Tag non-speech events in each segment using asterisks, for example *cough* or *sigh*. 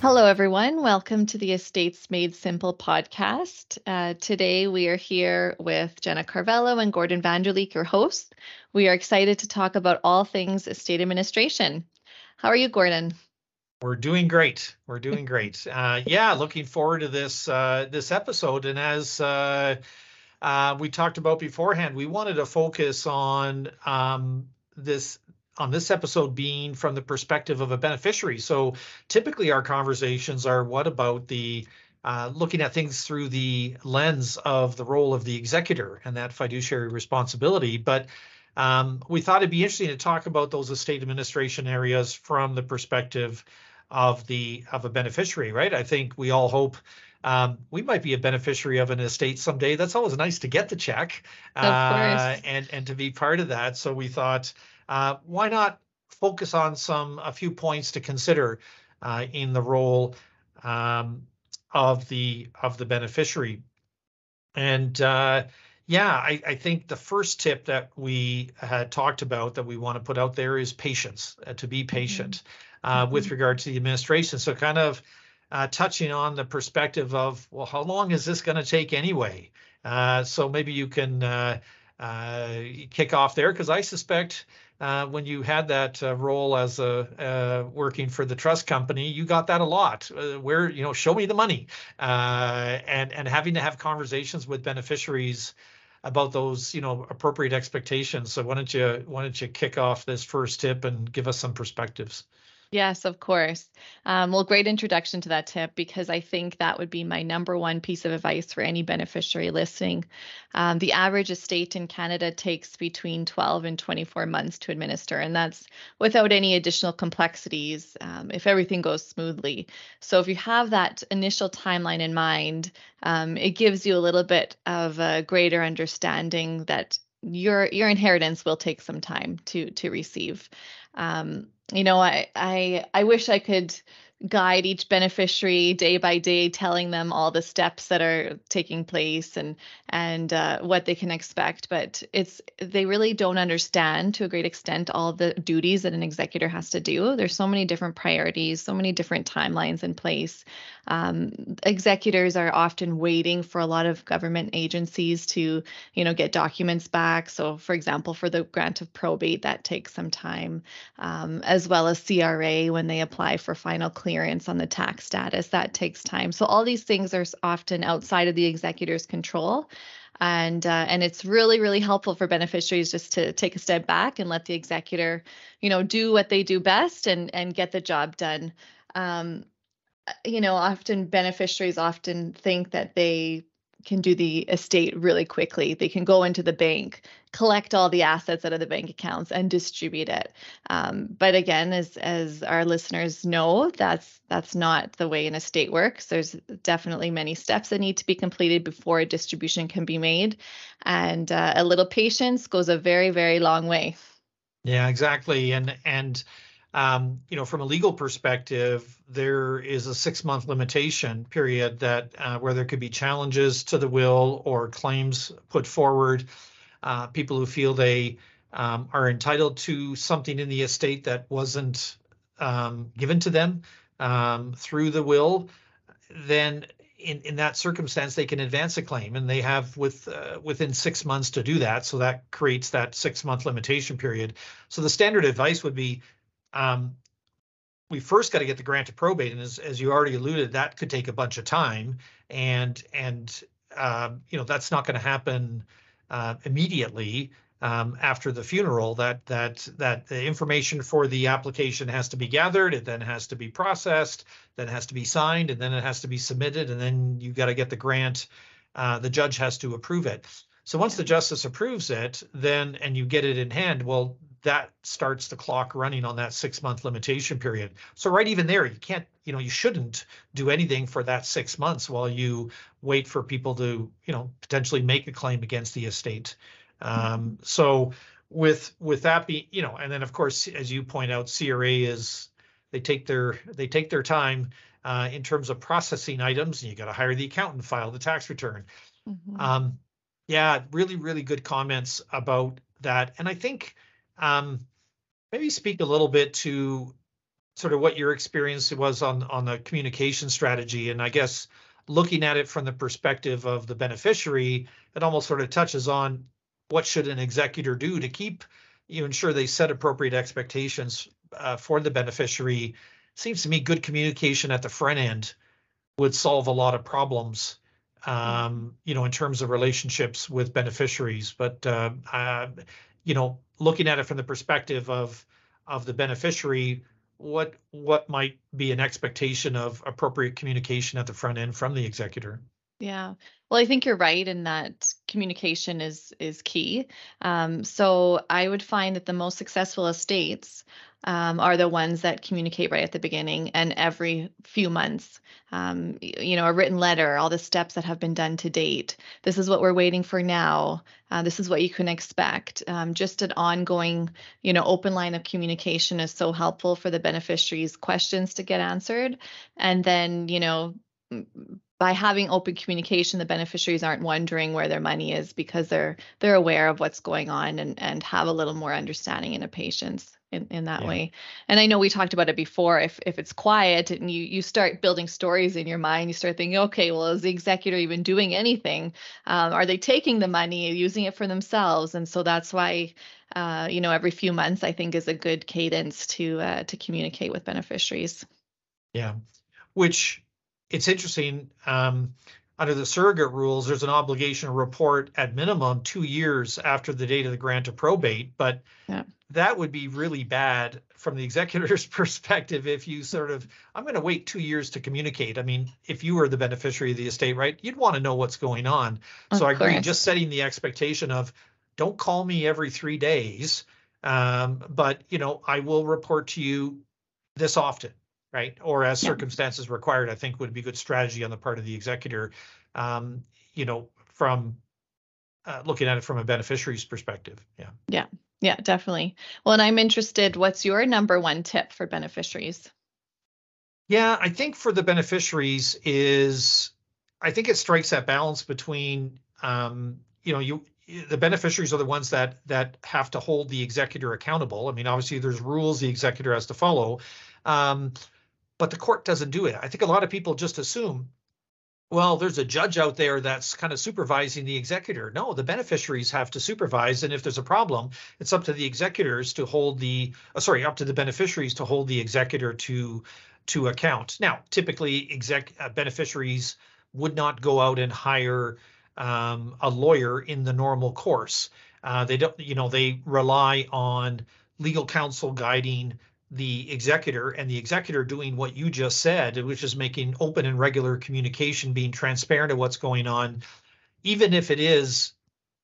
Hello, everyone. Welcome to the Estates Made Simple podcast. Uh, today, we are here with Jenna Carvalho and Gordon VanderLeek, your hosts. We are excited to talk about all things estate administration. How are you, Gordon? We're doing great. We're doing great. Uh, yeah, looking forward to this uh, this episode. And as uh, uh, we talked about beforehand, we wanted to focus on um, this on this episode being from the perspective of a beneficiary. So typically our conversations are what about the uh, looking at things through the lens of the role of the executor and that fiduciary responsibility. But um, we thought it'd be interesting to talk about those estate administration areas from the perspective of the of a beneficiary, right? I think we all hope um, we might be a beneficiary of an estate someday. That's always nice to get the check uh, and and to be part of that. So we thought uh, why not focus on some a few points to consider uh, in the role um, of the of the beneficiary? And uh, yeah, I, I, think the first tip that we had talked about that we want to put out there is patience, uh, to be patient mm-hmm. uh, with mm-hmm. regard to the administration. So kind of uh, touching on the perspective of, well, how long is this going to take anyway? Uh, so maybe you can uh, uh, kick off there because I suspect uh, when you had that uh, role as a uh, working for the trust company, you got that a lot. Uh, where you know, show me the money, uh, and and having to have conversations with beneficiaries about those you know appropriate expectations. So why don't you why don't you kick off this first tip and give us some perspectives? Yes, of course. Um, well, great introduction to that tip because I think that would be my number one piece of advice for any beneficiary listening. Um, the average estate in Canada takes between 12 and 24 months to administer, and that's without any additional complexities um, if everything goes smoothly. So, if you have that initial timeline in mind, um, it gives you a little bit of a greater understanding that your your inheritance will take some time to to receive. Um, you know, I I I wish I could guide each beneficiary day by day telling them all the steps that are taking place and and uh, what they can expect but it's they really don't understand to a great extent all the duties that an executor has to do there's so many different priorities so many different timelines in place um, executors are often waiting for a lot of government agencies to you know get documents back so for example for the grant of probate that takes some time um, as well as CRA when they apply for final clearance on the tax status. That takes time. So all these things are often outside of the executor's control. And uh, and it's really really helpful for beneficiaries just to take a step back and let the executor, you know, do what they do best and and get the job done. Um, you know, often beneficiaries often think that they can do the estate really quickly. They can go into the bank, collect all the assets out of the bank accounts, and distribute it. Um, but again, as as our listeners know, that's that's not the way an estate works. There's definitely many steps that need to be completed before a distribution can be made, and uh, a little patience goes a very very long way. Yeah, exactly, and and um, you know, from a legal perspective, there is a six-month limitation period that uh, where there could be challenges to the will or claims put forward. Uh, people who feel they um, are entitled to something in the estate that wasn't um, given to them um, through the will, then in, in that circumstance they can advance a claim, and they have with uh, within six months to do that. So that creates that six-month limitation period. So the standard advice would be um, we first got to get the grant to probate, and as, as you already alluded, that could take a bunch of time, and and uh, you know that's not going to happen uh, immediately um, after the funeral. That that that the information for the application has to be gathered, it then has to be processed, then has to be signed, and then it has to be submitted, and then you got to get the grant. Uh, the judge has to approve it. So once the justice approves it, then and you get it in hand, well, that starts the clock running on that six month limitation period. So right even there, you can't, you know, you shouldn't do anything for that six months while you wait for people to, you know, potentially make a claim against the estate. Um, so with with that be, you know, and then of course, as you point out, CRA is they take their they take their time uh, in terms of processing items. And you got to hire the accountant, file the tax return. Mm-hmm. Um, yeah, really, really good comments about that. And I think um, maybe speak a little bit to sort of what your experience was on on the communication strategy, and I guess looking at it from the perspective of the beneficiary, it almost sort of touches on what should an executor do to keep you ensure they set appropriate expectations uh, for the beneficiary. Seems to me good communication at the front end would solve a lot of problems um, you know, in terms of relationships with beneficiaries. But uh, uh, you know, looking at it from the perspective of of the beneficiary, what what might be an expectation of appropriate communication at the front end from the executor? Yeah. Well, I think you're right in that communication is is key. Um, so I would find that the most successful estates um, are the ones that communicate right at the beginning and every few months. Um, you know, a written letter, all the steps that have been done to date. This is what we're waiting for now. Uh, this is what you can expect. Um, just an ongoing, you know, open line of communication is so helpful for the beneficiaries' questions to get answered. And then, you know, by having open communication the beneficiaries aren't wondering where their money is because they're they're aware of what's going on and and have a little more understanding and a patience in, in that yeah. way. And i know we talked about it before if if it's quiet and you you start building stories in your mind you start thinking okay well is the executor even doing anything? Um, are they taking the money using it for themselves? And so that's why uh, you know every few months i think is a good cadence to uh, to communicate with beneficiaries. Yeah. Which it's interesting. Um, under the surrogate rules, there's an obligation to report at minimum two years after the date of the grant of probate, but yeah. that would be really bad from the executor's *laughs* perspective if you sort of, I'm going to wait two years to communicate. I mean, if you were the beneficiary of the estate, right, you'd want to know what's going on. Of so I agree, just setting the expectation of don't call me every three days, um, but you know, I will report to you this often right? Or as yeah. circumstances required, I think would be good strategy on the part of the executor. Um, you know, from uh, looking at it from a beneficiary's perspective. Yeah. Yeah. Yeah, definitely. Well, and I'm interested, what's your number one tip for beneficiaries? Yeah, I think for the beneficiaries is I think it strikes that balance between um, you know, you the beneficiaries are the ones that that have to hold the executor accountable. I mean, obviously there's rules the executor has to follow. Um, but the court doesn't do it. I think a lot of people just assume, well, there's a judge out there that's kind of supervising the executor. No, the beneficiaries have to supervise, and if there's a problem, it's up to the executors to hold the, uh, sorry, up to the beneficiaries to hold the executor to to account. Now, typically, exec uh, beneficiaries would not go out and hire um, a lawyer in the normal course. Uh, they don't, you know, they rely on legal counsel guiding the executor and the executor doing what you just said, which is making open and regular communication, being transparent of what's going on, even if it is,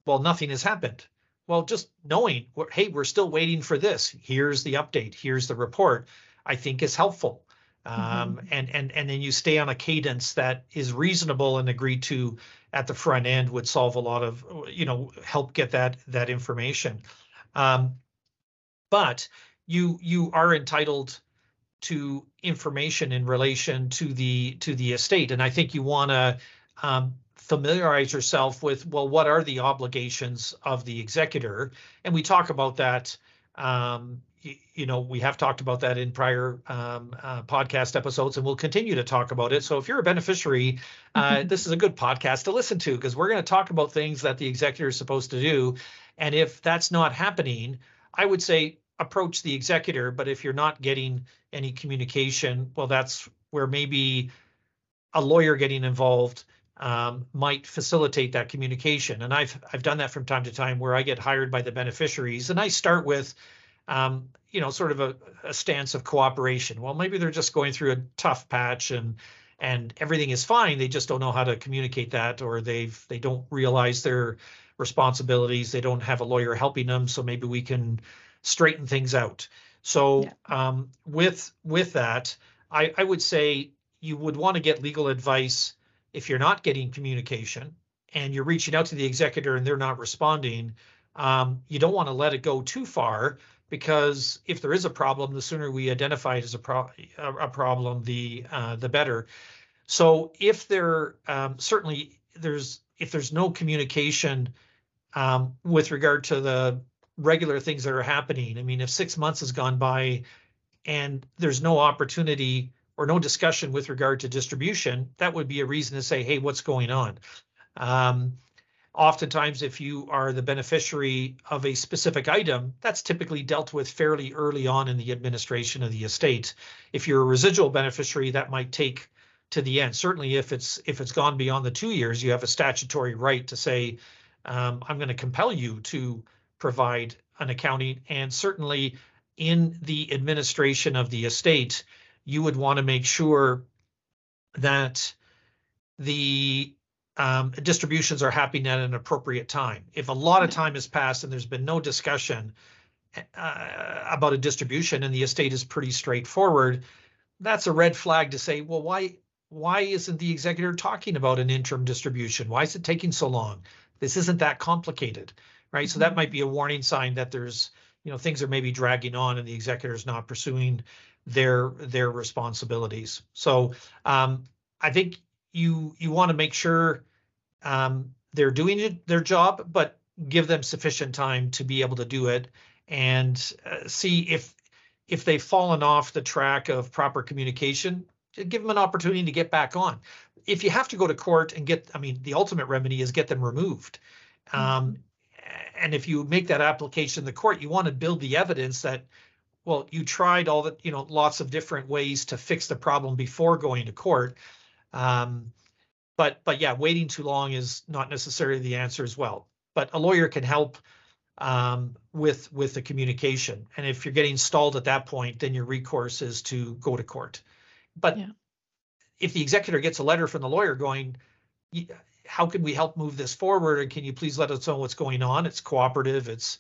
well, nothing has happened. Well, just knowing, hey, we're still waiting for this. Here's the update. Here's the report. I think is helpful. Um, mm-hmm. and and and then you stay on a cadence that is reasonable and agreed to at the front end would solve a lot of you know help get that that information. Um, but you you are entitled to information in relation to the to the estate. And i think you want to um, familiarize yourself with well what are the obligations of the executor? And we talk about that um, you, you, know we have talked about that in prior um, uh, podcast episodes and we'll continue to talk about it. So if you're a beneficiary uh, mm-hmm. *laughs* this is a good podcast to listen to because we're going to talk about things that the executor is supposed to do. And if that's not happening i would say approach the executor, but if you're not getting any communication, well, that's where maybe a lawyer getting involved um, might facilitate that communication. And I've I've done that from time to time where I get hired by the beneficiaries, and I start with, um, you know, sort of a, a stance of cooperation. Well, maybe they're just going through a tough patch and and everything is fine. They just don't know how to communicate that, or they've they don't realize their responsibilities. They don't have a lawyer helping them, so maybe we can straighten things out. So yeah. um, with with that, I, I would say you would want to get legal advice if you're not getting communication and you're reaching out to the executor and they're not responding. Um, you don't want to let it go too far because if there is a problem, the sooner we identify it as a, pro- a problem, the uh, the better. So if there um, certainly there's if there's no communication um, with regard to the regular things that are happening. I mean, if six months has gone by and there's no opportunity or no discussion with regard to distribution, that would be a reason to say, hey, what's going on? Um, oftentimes, if you are the beneficiary of a specific item, that's typically dealt with fairly early on in the administration of the estate. If you're a residual beneficiary, that might take to the end. Certainly, if it's if it's gone beyond the two years, you have a statutory right to say, um, I'm going to compel you to provide an accounting. And certainly, in the administration of the estate, you would want to make sure that the um, distributions are happening at an appropriate time. If a lot of time has passed and there's been no discussion uh, about a distribution and the estate is pretty straightforward, that's a red flag to say, well, why why isn't the executor talking about an interim distribution? Why is it taking so long? This isn't that complicated, right? Mm-hmm. So that mm-hmm. might be a warning sign that there's you know things are maybe dragging on and the executor is not pursuing their their responsibilities. So um, I think you you want to make sure um, they're doing their job, but give them sufficient time to be able to do it and uh, see if if they've fallen off the track of proper communication give them an opportunity to get back on if you have to go to court and get i mean the ultimate remedy is get them removed mm-hmm. um, and if you make that application in the court you want to build the evidence that well you tried all the you know lots of different ways to fix the problem before going to court um, but but yeah, waiting too long is not necessarily the answer as well. But a lawyer can help um, with with the communication, and if you're getting stalled at that point, then your recourse is to go to court. But yeah. if the executor gets a letter from the lawyer going, how can we help move this forward, and can you please let us know what's going on? It's cooperative. It's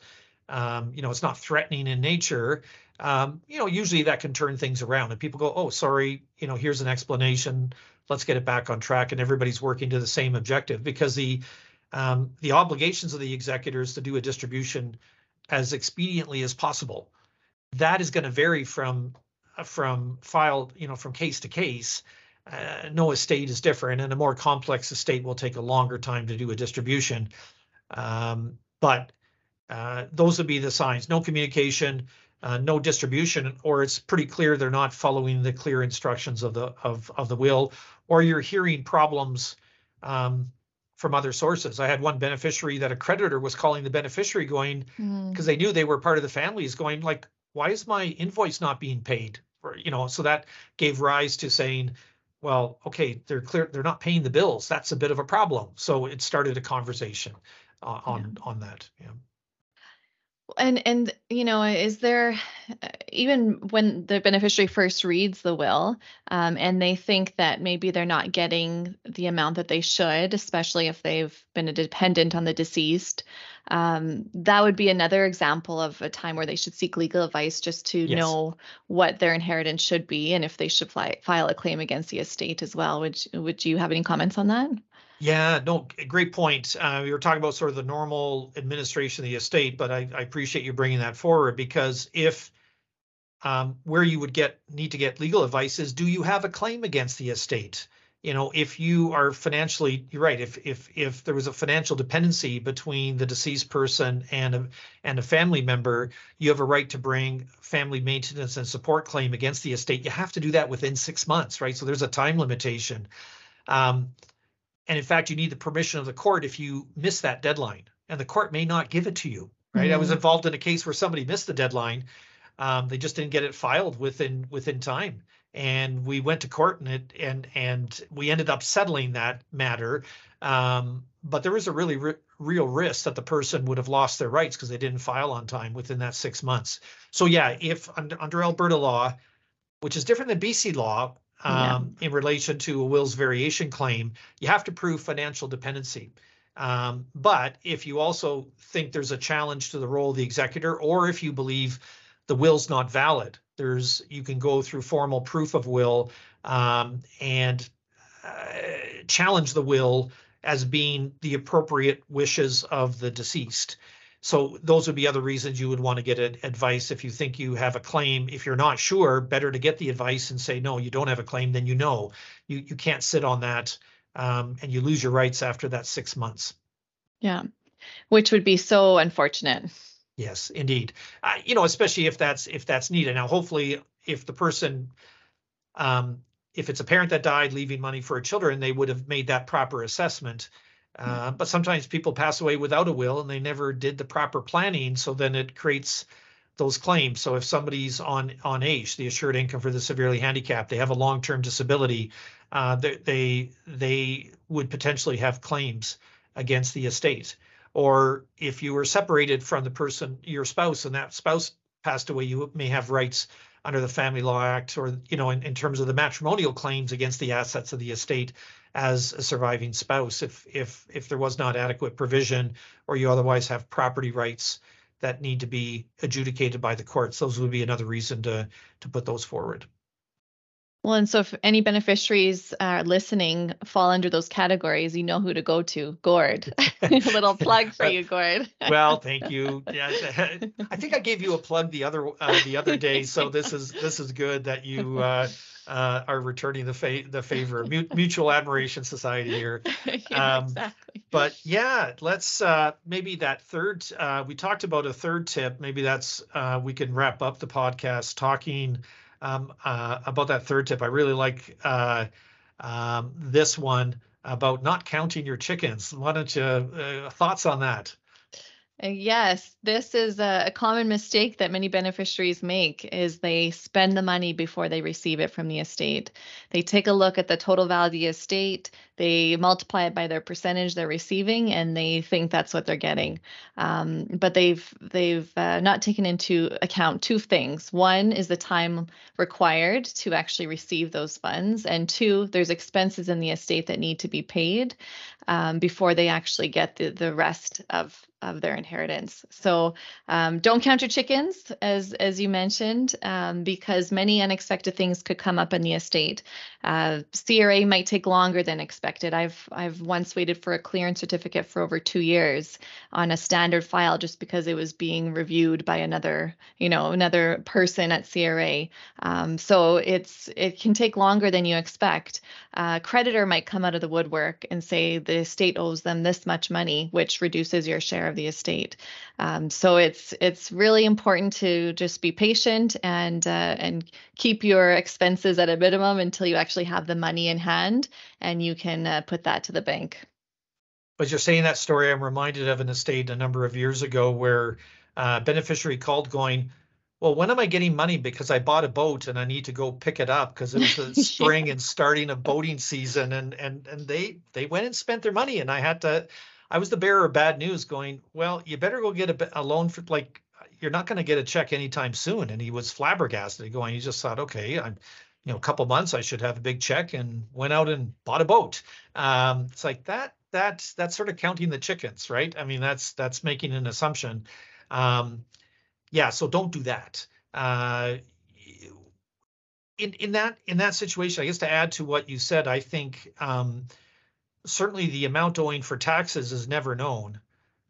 um, you know, it's not threatening in nature. Um, you know, usually that can turn things around, and people go, "Oh, sorry, you know, here's an explanation let's get it back on track and everybody's working to the same objective because the um, the obligations of the executors to do a distribution as expediently as possible that is going to vary from from file you know from case to case uh, no estate is different and a more complex estate will take a longer time to do a distribution um, but uh, those would be the signs no communication uh, no distribution, or it's pretty clear they're not following the clear instructions of the of of the will, or you're hearing problems um, from other sources. I had one beneficiary that a creditor was calling the beneficiary, going because mm. they knew they were part of the family, is going like, why is my invoice not being paid? Or you know, so that gave rise to saying, well, okay, they're clear, they're not paying the bills. That's a bit of a problem. So it started a conversation uh, on yeah. on that. Yeah and and you know is there even when the beneficiary first reads the will um, and they think that maybe they're not getting the amount that they should especially if they've been a dependent on the deceased um, that would be another example of a time where they should seek legal advice just to yes. know what their inheritance should be and if they should fly, file a claim against the estate as well would would you have any comments on that yeah, no, great point. Uh, we were talking about sort of the normal administration of the estate, but I, I appreciate you bringing that forward because if um, where you would get need to get legal advice is, do you have a claim against the estate? You know, if you are financially, you're right. If if if there was a financial dependency between the deceased person and a and a family member, you have a right to bring family maintenance and support claim against the estate. You have to do that within six months, right? So there's a time limitation. Um, and in fact, you need the permission of the court if you miss that deadline, and the court may not give it to you. Right? Mm-hmm. I was mm-hmm. involved in a case where somebody missed the deadline. Um, they just didn't get it filed within within time, and we went to court and it and and we ended up settling that matter. Um, but there was a really re- real risk that the person would have lost their rights because they didn't file on time within that six months. So yeah, if under, under Alberta law, which is different than BC law, um, yeah. in relation to a will's variation claim, you have to prove financial dependency. Um, but if you also think there's a challenge to the role of the executor, or if you believe the will's not valid, there's you can go through formal proof of will um, and uh, challenge the will as being the appropriate wishes of the deceased. So those would be other reasons you would want to get advice if you think you have a claim. If you're not sure, better to get the advice and say, no, you don't have a claim, then you know. You, you can't sit on that um, and you lose your rights after that six months. Yeah, which would be so unfortunate. Yes, indeed. Uh, you know, especially if that's if that's needed. Now, hopefully, if the person um, if it's a parent that died leaving money for a children, they would have made that proper assessment. Uh, but sometimes people pass away without a will and they never did the proper planning. So then it creates those claims. So if somebody's on on AISH, the assured income for the severely handicapped, they have a long-term disability, uh, they, they they would potentially have claims against the estate. Or if you were separated from the person, your spouse, and that spouse passed away, you may have rights under the Family Law Act or, you know, in, in terms of the matrimonial claims against the assets of the estate as a surviving spouse if if if there was not adequate provision or you otherwise have property rights that need to be adjudicated by the courts those would be another reason to to put those forward well, and so if any beneficiaries are listening fall under those categories, you know who to go to. Gord. *laughs* a little plug for you, Gord. *laughs* well, thank you. *laughs* Yeah, I think I gave you a plug the other uh, the other day, so this is this is good that you uh, uh, are returning the fa- the favor. Mutual Admiration Society here. yeah, um, exactly. But yeah, let's uh, maybe that third. Uh, we talked about a third tip. Maybe that's uh, we can wrap up the podcast talking um, uh, about that third tip. I really like uh, um, this one about not counting your chickens. Why don't you uh, thoughts on that? Uh, yes, this is a, common mistake that many beneficiaries make is they spend the money before they receive it from the estate. They take a look at the total value of the estate, they multiply it by their percentage they're receiving, and they think that's what they're getting. Um, but they've they've uh, not taken into account two things. One is the time required to actually receive those funds, and two, there's expenses in the estate that need to be paid um, before they actually get the the rest of of their inheritance. So um, don't count your chickens, as as you mentioned, um, because many unexpected things could come up in the estate. Uh, CRA might take longer than expected. I've I've once waited for a clearance certificate for over two years on a standard file just because it was being reviewed by another you know another person at CRA. Um, so it's it can take longer than you expect. Uh, creditor might come out of the woodwork and say the estate owes them this much money, which reduces your share of the estate. Um, so it's it's really important to just be patient and uh, and keep your expenses at a minimum until you actually have the money in hand and you can uh, put that to the bank. But you're saying that story, I'm reminded of an estate a number of years ago where uh, beneficiary called going, well, when am I getting money? Because I bought a boat and I need to go pick it up because it was the *laughs* spring and starting of boating season, and and and they they went and spent their money, and I had to I was the bearer of bad news going, well, you better go get a, a loan for like, you're not going to get a check anytime soon. And he was flabbergasted going, he just thought, okay, I'm, you know, a couple months, I should have a big check and went out and bought a boat. Um, it's like that, that, that's sort of counting the chickens, right? I mean, that's, that's making an assumption. Um, yeah. So don't do that. Uh, in, in that, in that situation, I guess to add to what you said, I think, um, certainly the amount owing for taxes is never known.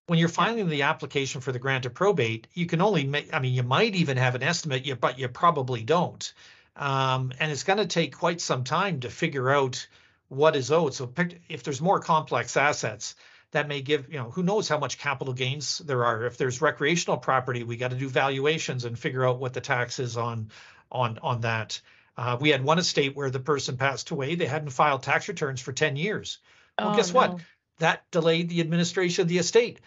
When you're filing the application for the grant of probate, you can only make, I mean, you might even have an estimate, but you probably don't. Um, and it's going to take quite some time to figure out what is owed. So if there's more complex assets, that may give, you know, who knows how much capital gains there are. If there's recreational property, we got to do valuations and figure out what the tax is on on on that. Uh, we had one estate where the person passed away. They hadn't filed tax returns for 10 years. Well, oh, guess no. what? That delayed the administration of the estate.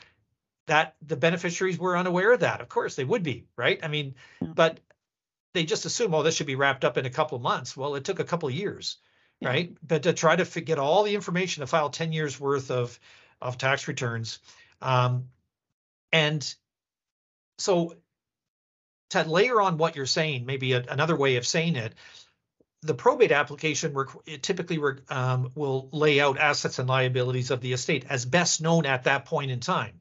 That the beneficiaries were unaware of that. Of course, they would be, right? I mean, yeah. but they just assume, oh, this should be wrapped up in a couple of months. Well, it took a couple of years, yeah. right? But to try to get all the information to file 10 years worth of of tax returns, um, and so to layer on what you're saying, maybe a, another way of saying it, the probate application typically um, will lay out assets and liabilities of the estate as best known at that point in time.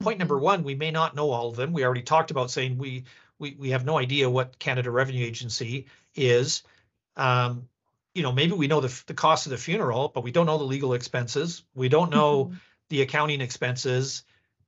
Point number mm-hmm. one, we may not know all of them. We already talked about saying we we, we have no idea what Canada Revenue Agency is. Um, you know, maybe we know the, the cost of the funeral, but we don't know the legal expenses. We don't know mm-hmm. the accounting expenses.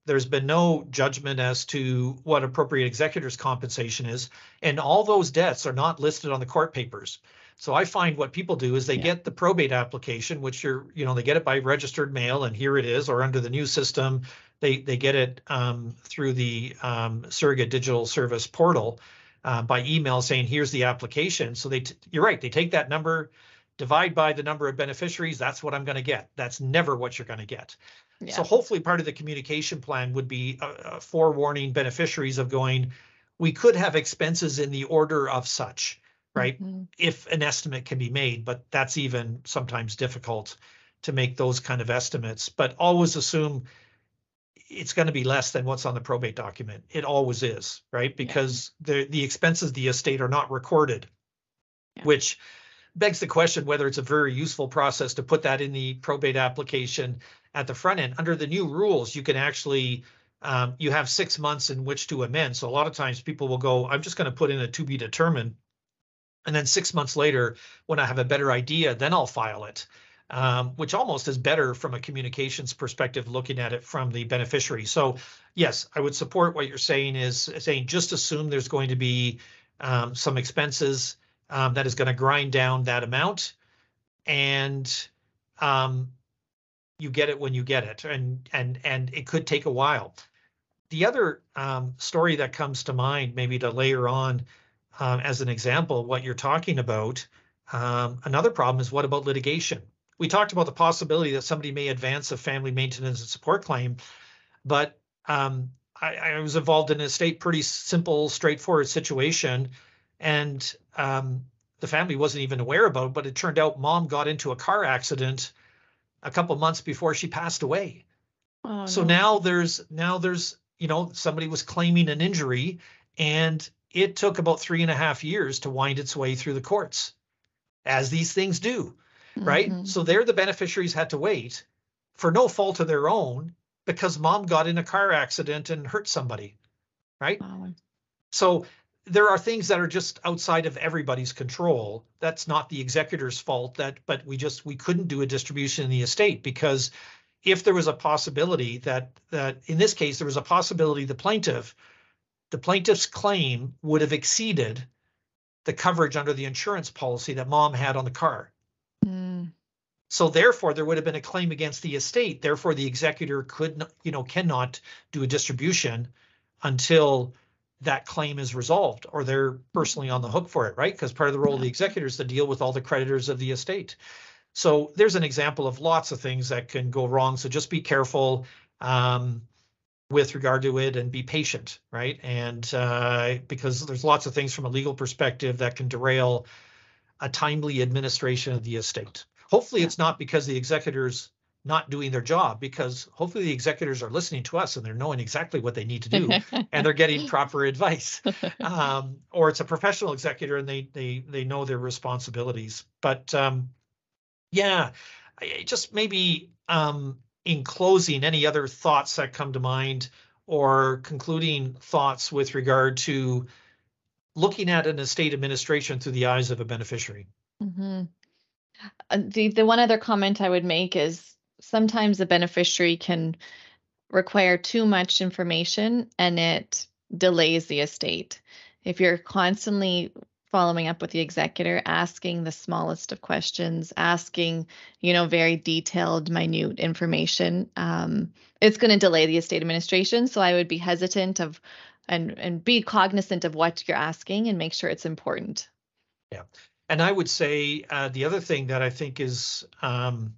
There's been no judgment as to what appropriate executor's compensation is. And all those debts are not listed on the court papers. So I find what people do is they yeah. get the probate application, which you're, you know, they get it by registered mail, and here it is, or under the new system, they they get it um, through the um, surrogate digital service portal. uh, by email saying, here's the application. So they, t- you're right, they take that number, divide by the number of beneficiaries. That's what I'm going to get. That's never what you're going to get. Yeah. So hopefully part of the communication plan would be uh, forewarning beneficiaries of going, we could have expenses in the order of such, right? Mm-hmm. If an estimate can be made, but that's even sometimes difficult to make those kind of estimates. But always assume it's going to be less than what's on the probate document. It always is, right? Because yeah. the the expenses of the estate are not recorded, yeah. which begs the question whether it's a very useful process to put that in the probate application at the front end. Under the new rules, you can actually um, you have six months in which to amend. So a lot of times people will go, I'm just going to put in a to be determined. And then six months later, when I have a better idea, then I'll file it, um, which almost is better from a communications perspective, looking at it from the beneficiary. So yes, I would support what you're saying is saying just assume there's going to be um, some expenses um, that is going to grind down that amount. And um, you get it when you get it and and and it could take a while the other um, story that comes to mind maybe to layer on um, as an example what you're talking about another problem is what about litigation we talked about the possibility that somebody may advance a family maintenance and support claim but um, I, I, was involved in a state pretty simple straightforward situation and um, the family wasn't even aware about it, but it turned out mom got into a car accident a couple months before she passed away. Oh, so no. now there's now there's you know somebody was claiming an injury and it took about three and a half years to wind its way through the courts as these things do right mm-hmm. so there the beneficiaries had to wait for no fault of their own because mom got in a car accident and hurt somebody right wow. so there are things that are just outside of everybody's control. That's not the executor's fault. That, but we just we couldn't do a distribution in the estate because if there was a possibility that that in this case there was a possibility the plaintiff, the plaintiff's claim would have exceeded the coverage under the insurance policy that mom had on the car. So therefore, there would have been a claim against the estate. Therefore, the executor could, you know, cannot do a distribution until that claim is resolved or they're personally on the hook for it, right? Because part of the role of the executor is to deal with all the creditors of the estate. So there's an example of lots of things that can go wrong. So just be careful um, with regard to it and be patient, right? And uh, because there's lots of things from a legal perspective that can derail a timely administration of the estate. Hopefully, it's not because the executors not doing their job because hopefully the executors are listening to us and they're knowing exactly what they need to do and they're getting *laughs* proper advice. *laughs* Um, or it's a professional executor and they they they know their responsibilities. But um, yeah just maybe um, in closing any other thoughts that come to mind or concluding thoughts with regard to looking at an estate administration through the eyes of a beneficiary? Mm-hmm. Uh, the the one other comment I would make is sometimes a beneficiary can require too much information and it delays the estate. If you're constantly following up with the executor, asking the smallest of questions, asking, you know, very detailed, minute information, um, it's going to delay the estate administration. So I would be hesitant of and and be cognizant of what you're asking and make sure it's important. Yeah. And I would say uh, the other thing that I think is um,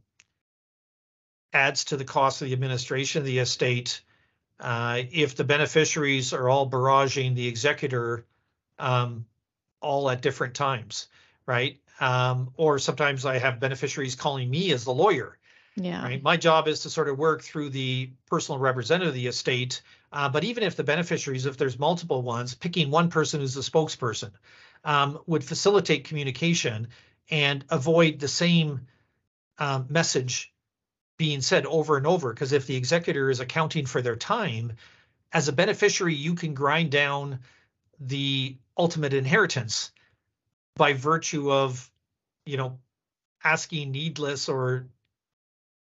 adds to the cost of the administration of the estate. Uh, if the beneficiaries are all barraging the executor um, all at different times, right? Um, or sometimes I have beneficiaries calling me as the lawyer. Yeah. Right. My job is to sort of work through the personal representative of the estate. Uh, but even if the beneficiaries, if there's multiple ones, picking one person who's the spokesperson um, would facilitate communication and avoid the same um, message being said over and over. Because if the executor is accounting for their time as a beneficiary you can grind down the ultimate inheritance by virtue of you know asking needless or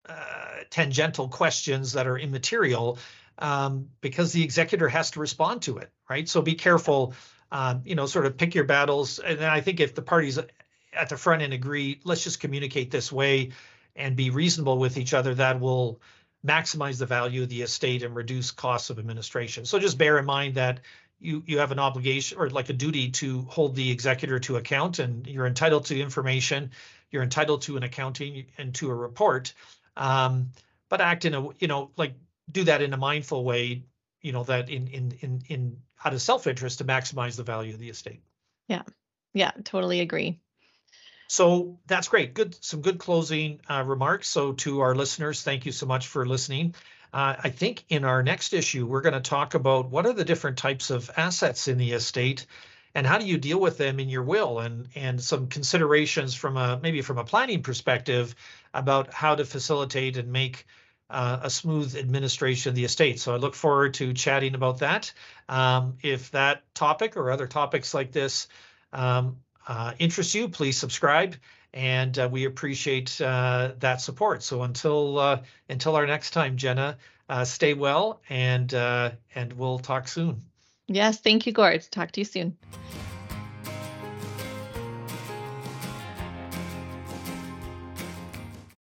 uh, tangential questions that are immaterial um, because the executor has to respond to it right? So be careful um, you know sort of pick your battles and i think if the parties at the front end agree let's just communicate this way and be reasonable with each other, that will maximize the value of the estate and reduce costs of administration. So just bear in mind that you you have an obligation or like a duty to hold the executor to account, and you're entitled to information. You're entitled to an accounting and to a report. Um, but act in a you know like do that in a mindful way. You know that in in in in out of self interest to maximize the value of the estate. Yeah, yeah, totally agree. So that's great. Good, some good closing uh, remarks. So to our listeners, thank you so much for listening. Uh, I think in our next issue, we're going to talk about what are the different types of assets in the estate and how do you deal with them in your will and and some considerations from a maybe from a planning perspective about how to facilitate and make uh, a smooth administration of the estate. So I look forward to chatting about that. Um, if that topic or other topics like this um, uh, you, please subscribe, and uh, we appreciate uh, that support. So until uh, until our next time, Jenna, uh, stay well, and and we'll talk soon. Yes, thank you, Gord. Talk to you soon.